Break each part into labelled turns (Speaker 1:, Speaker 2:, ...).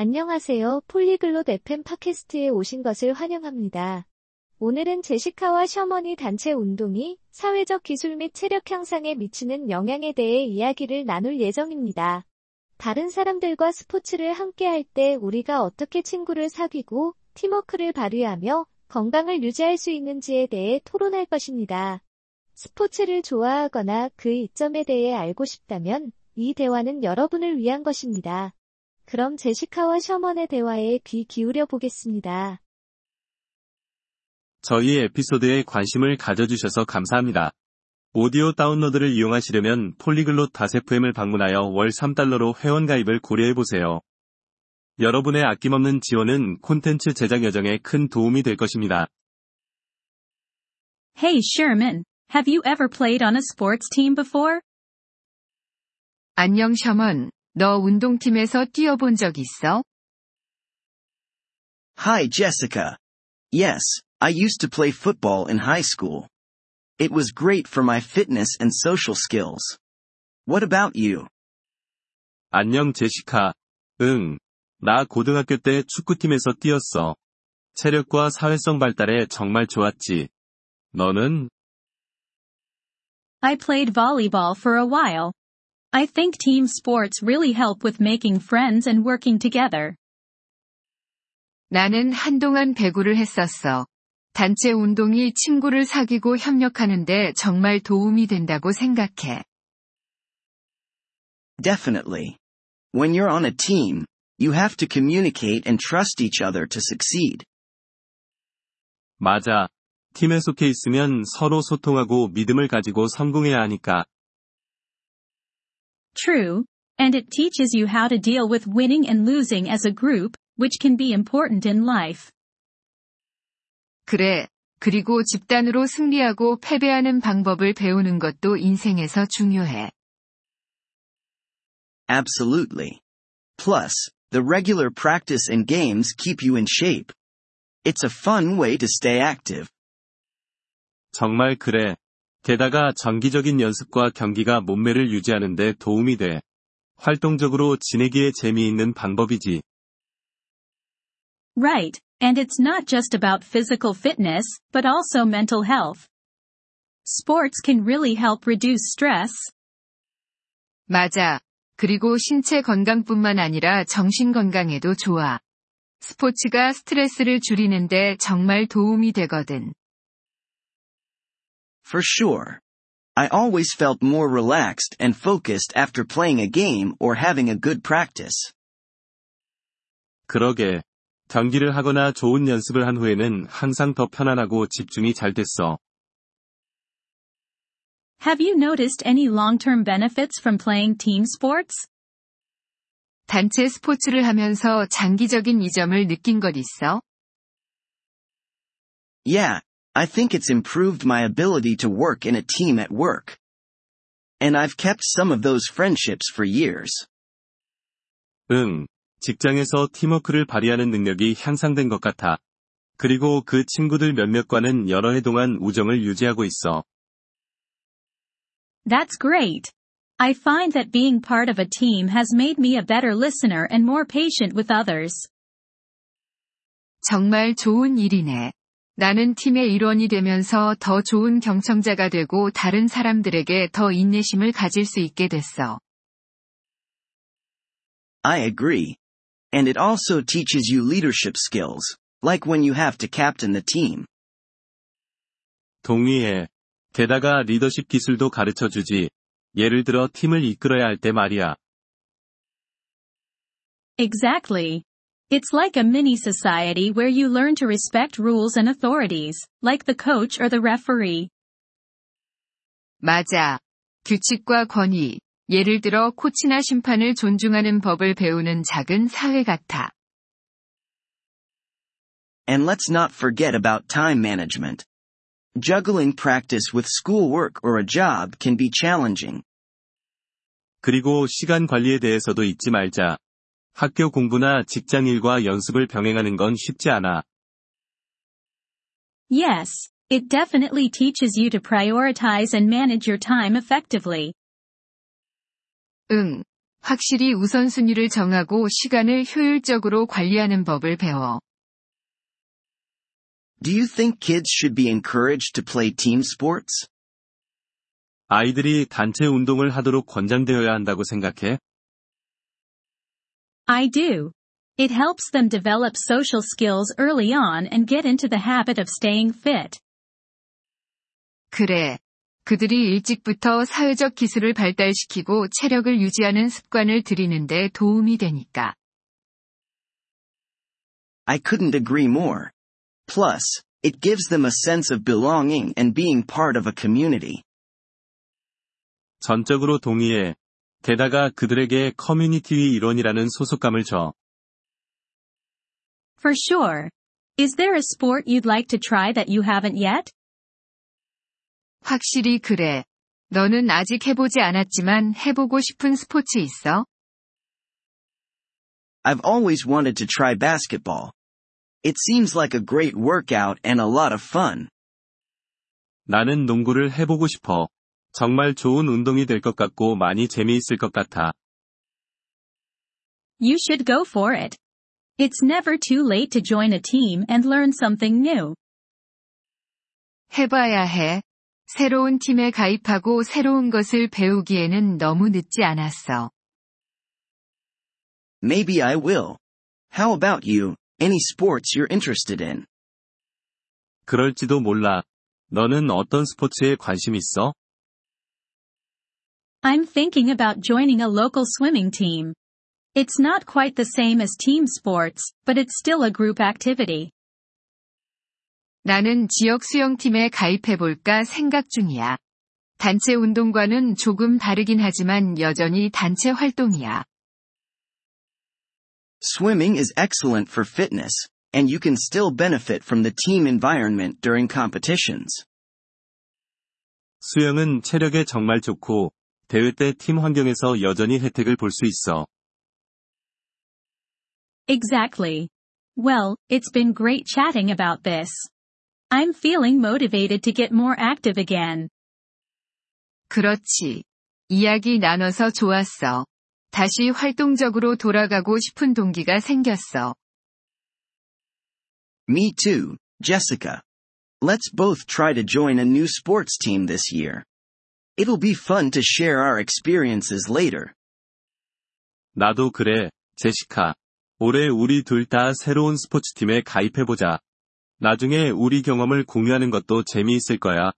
Speaker 1: 안녕하세요. 폴리글롯 FM 팟캐스트에 오신 것을 환영합니다. 오늘은 제시카와 셔먼이 단체 운동이 사회적 기술 및 체력 향상에 미치는 영향에 대해 이야기를 나눌 예정입니다. 다른 사람들과 스포츠를 함께 할 때 우리가 어떻게 친구를 사귀고 팀워크를 발휘하며 건강을 유지할 수 있는지에 대해 토론할 것입니다. 스포츠를 좋아하거나 그 이점에 대해 알고 싶다면 이 대화는 여러분을 위한 것입니다. 그럼 제시카와 셔먼의 대화에 귀 기울여 보겠습니다.
Speaker 2: 저희 에피소드에 관심을 가져주셔서 감사합니다. 오디오 다운로드를 이용하시려면 폴리글롯 다세프엠을 방문하여 월 3달러로 회원가입을 고려해보세요. 여러분의 아낌없는 지원은 콘텐츠 제작 여정에 큰 도움이 될 것입니다.
Speaker 3: Hey Sherman, have you ever played on a sports team before?
Speaker 4: 안녕 셔먼, 너 운동팀에서 뛰어본 적 있어?
Speaker 5: Hi Jessica. Yes, I used to play football in high school. It was great for my fitness and social skills. What about you?
Speaker 2: 안녕 제시카. 응. 나 고등학교 때 축구팀에서 뛰었어. 체력과 사회성 발달에 정말 좋았지. 너는?
Speaker 3: I played volleyball for a while. I think team sports really help with making friends and working together.
Speaker 4: 나는 한동안 배구를 했었어. 단체 운동이 친구를 사귀고 협력하는데 정말 도움이 된다고 생각해.
Speaker 5: Definitely. When you're on a team, you have to communicate and trust each other to succeed.
Speaker 2: 맞아. 팀에 속해 있으면 서로 소통하고 믿음을 가지고 성공해야 하니까.
Speaker 3: True, and it teaches you how to deal with winning and losing as a group, which can be important in life.
Speaker 4: 그래. 그리고 집단으로 승리하고 패배하는 방법을 배우는 것도 인생에서 중요해.
Speaker 5: Absolutely. Plus, the regular practice and games keep you in shape. It's a fun way to stay active.
Speaker 2: 정말 그래. 게다가 정기적인 연습과 경기가 몸매를 유지하는 데 도움이 돼. 활동적으로 지내기에 재미있는 방법이지.
Speaker 3: Right, and it's not just about physical fitness, but also mental health. Sports can really help reduce stress.
Speaker 4: 맞아. 그리고 신체 건강뿐만 아니라 정신 건강에도 좋아. 스포츠가 스트레스를 줄이는데 정말 도움이 되거든.
Speaker 5: For sure. I always felt more relaxed and focused after playing a game or having a good practice.
Speaker 2: 그러게. 경기를 하거나 좋은 연습을 한 후에는 항상 더 편안하고 집중이 잘 됐어.
Speaker 3: Have you noticed any long-term benefits from playing team sports?
Speaker 4: 단체 스포츠를 하면서 장기적인 이점을 느낀 것 있어?
Speaker 5: Yeah, I think it's improved my ability to work in a team at work. And I've kept some of those friendships for years.
Speaker 2: 응. 직장에서 팀워크를 발휘하는 능력이 향상된 것 같아. 그리고 그 친구들 몇몇과는 여러 해 동안 우정을 유지하고 있어.
Speaker 3: That's great. I find that being part of a team has made me a better listener and more patient with others.
Speaker 4: 정말 좋은 일이네. 나는 팀의 일원이 되면서 더 좋은 경청자가 되고 다른 사람들에게 더 인내심을 가질 수 있게 됐어.
Speaker 5: I agree. And it also teaches you leadership skills, like when you have to captain the team.
Speaker 2: 동의해. 게다가 리더십 기술도 가르쳐 주지. 예를 들어 팀을 이끌어야 할 때 말이야.
Speaker 3: Exactly. It's like a mini society where you learn to respect rules and authorities, like the coach or the referee.
Speaker 4: 맞아. 규칙과 권위, 예를 들어 코치나 심판을 존중하는 법을 배우는 작은 사회 같아.
Speaker 5: And let's not forget about time management. Juggling practice with schoolwork or a job can be challenging.
Speaker 2: 그리고 시간 관리에 대해서도 잊지 말자. 학교 공부나 직장 일과 연습을 병행하는 건 쉽지 않아.
Speaker 3: Yes, it definitely teaches you to prioritize and manage your time effectively.
Speaker 4: 응. 확실히 우선순위를 정하고 시간을 효율적으로 관리하는 법을 배워.
Speaker 5: Do you think kids should be encouraged to play team sports?
Speaker 2: 아이들이 단체 운동을 하도록 권장되어야 한다고 생각해?
Speaker 3: I do. It helps them develop social skills early on and get into the habit of staying fit.
Speaker 4: 그래. 그들이 일찍부터 사회적 기술을 발달시키고 체력을 유지하는 습관을 들이는데 도움이 되니까.
Speaker 5: I couldn't agree more. Plus, it gives them a sense of belonging and being part of a community.
Speaker 2: 전적으로 동의해. 게다가 그들에게 커뮤니티의 일원이라는 소속감을 줘.
Speaker 3: For sure. Is there a sport you'd like to try that you haven't yet?
Speaker 4: 확실히 그래. 너는 아직 해보지 않았지만 해보고 싶은 스포츠 있어?
Speaker 5: I've always wanted to try basketball. It seems like a great workout and a lot of fun.
Speaker 2: 나는 농구를 해보고 싶어. 정말 좋은 운동이 될 것 같고 많이 재미있을 것 같아.
Speaker 3: You should go for it. It's never too late to join a team and learn something new.
Speaker 4: 해봐야 해. 새로운 팀에 가입하고 새로운 것을 배우기에는 너무 늦지 않았어.
Speaker 5: Maybe I will. How about you? Any sports you're interested in?
Speaker 2: 그럴지도 몰라. 너는 어떤 스포츠에 관심 있어?
Speaker 3: I'm thinking about joining a local swimming team. It's not quite the same as team sports, but it's still a group activity.
Speaker 4: 나는 지역 수영팀에 가입해볼까 생각 중이야. 단체 운동과는 조금 다르긴 하지만 여전히 단체 활동이야.
Speaker 5: Swimming is excellent for fitness, and you can still benefit from the team environment during competitions.
Speaker 2: 수영은 체력에 정말 좋고, 대회 때 팀 환경에서 여전히 혜택을 볼 수 있어.
Speaker 3: Exactly. Well, it's been great chatting about this. I'm feeling motivated to get more active again.
Speaker 4: 그렇지. 이야기 나눠서 좋았어. 다시 활동적으로 돌아가고 싶은 동기가 생겼어.
Speaker 5: Me too, Jessica. Let's both try to join a new sports team this year. It'll be fun to share our experiences later.
Speaker 2: 나도 그래, 제시카. 올해 우리 둘 다 새로운 스포츠팀에 가입해보자. 나중에 우리 경험을 공유하는 것도 재미있을 거야.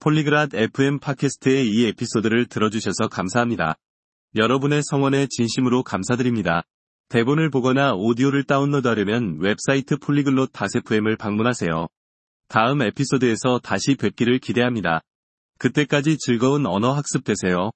Speaker 2: 폴리그랏 FM 팟캐스트의 이 에피소드를 들어주셔서 감사합니다. 여러분의 성원에 진심으로 감사드립니다. 대본을 보거나 오디오를 다운로드하려면 웹사이트 폴리글롯 다세프엠을 방문하세요. 다음 에피소드에서 다시 뵙기를 기대합니다. 그때까지 즐거운 언어 학습 되세요.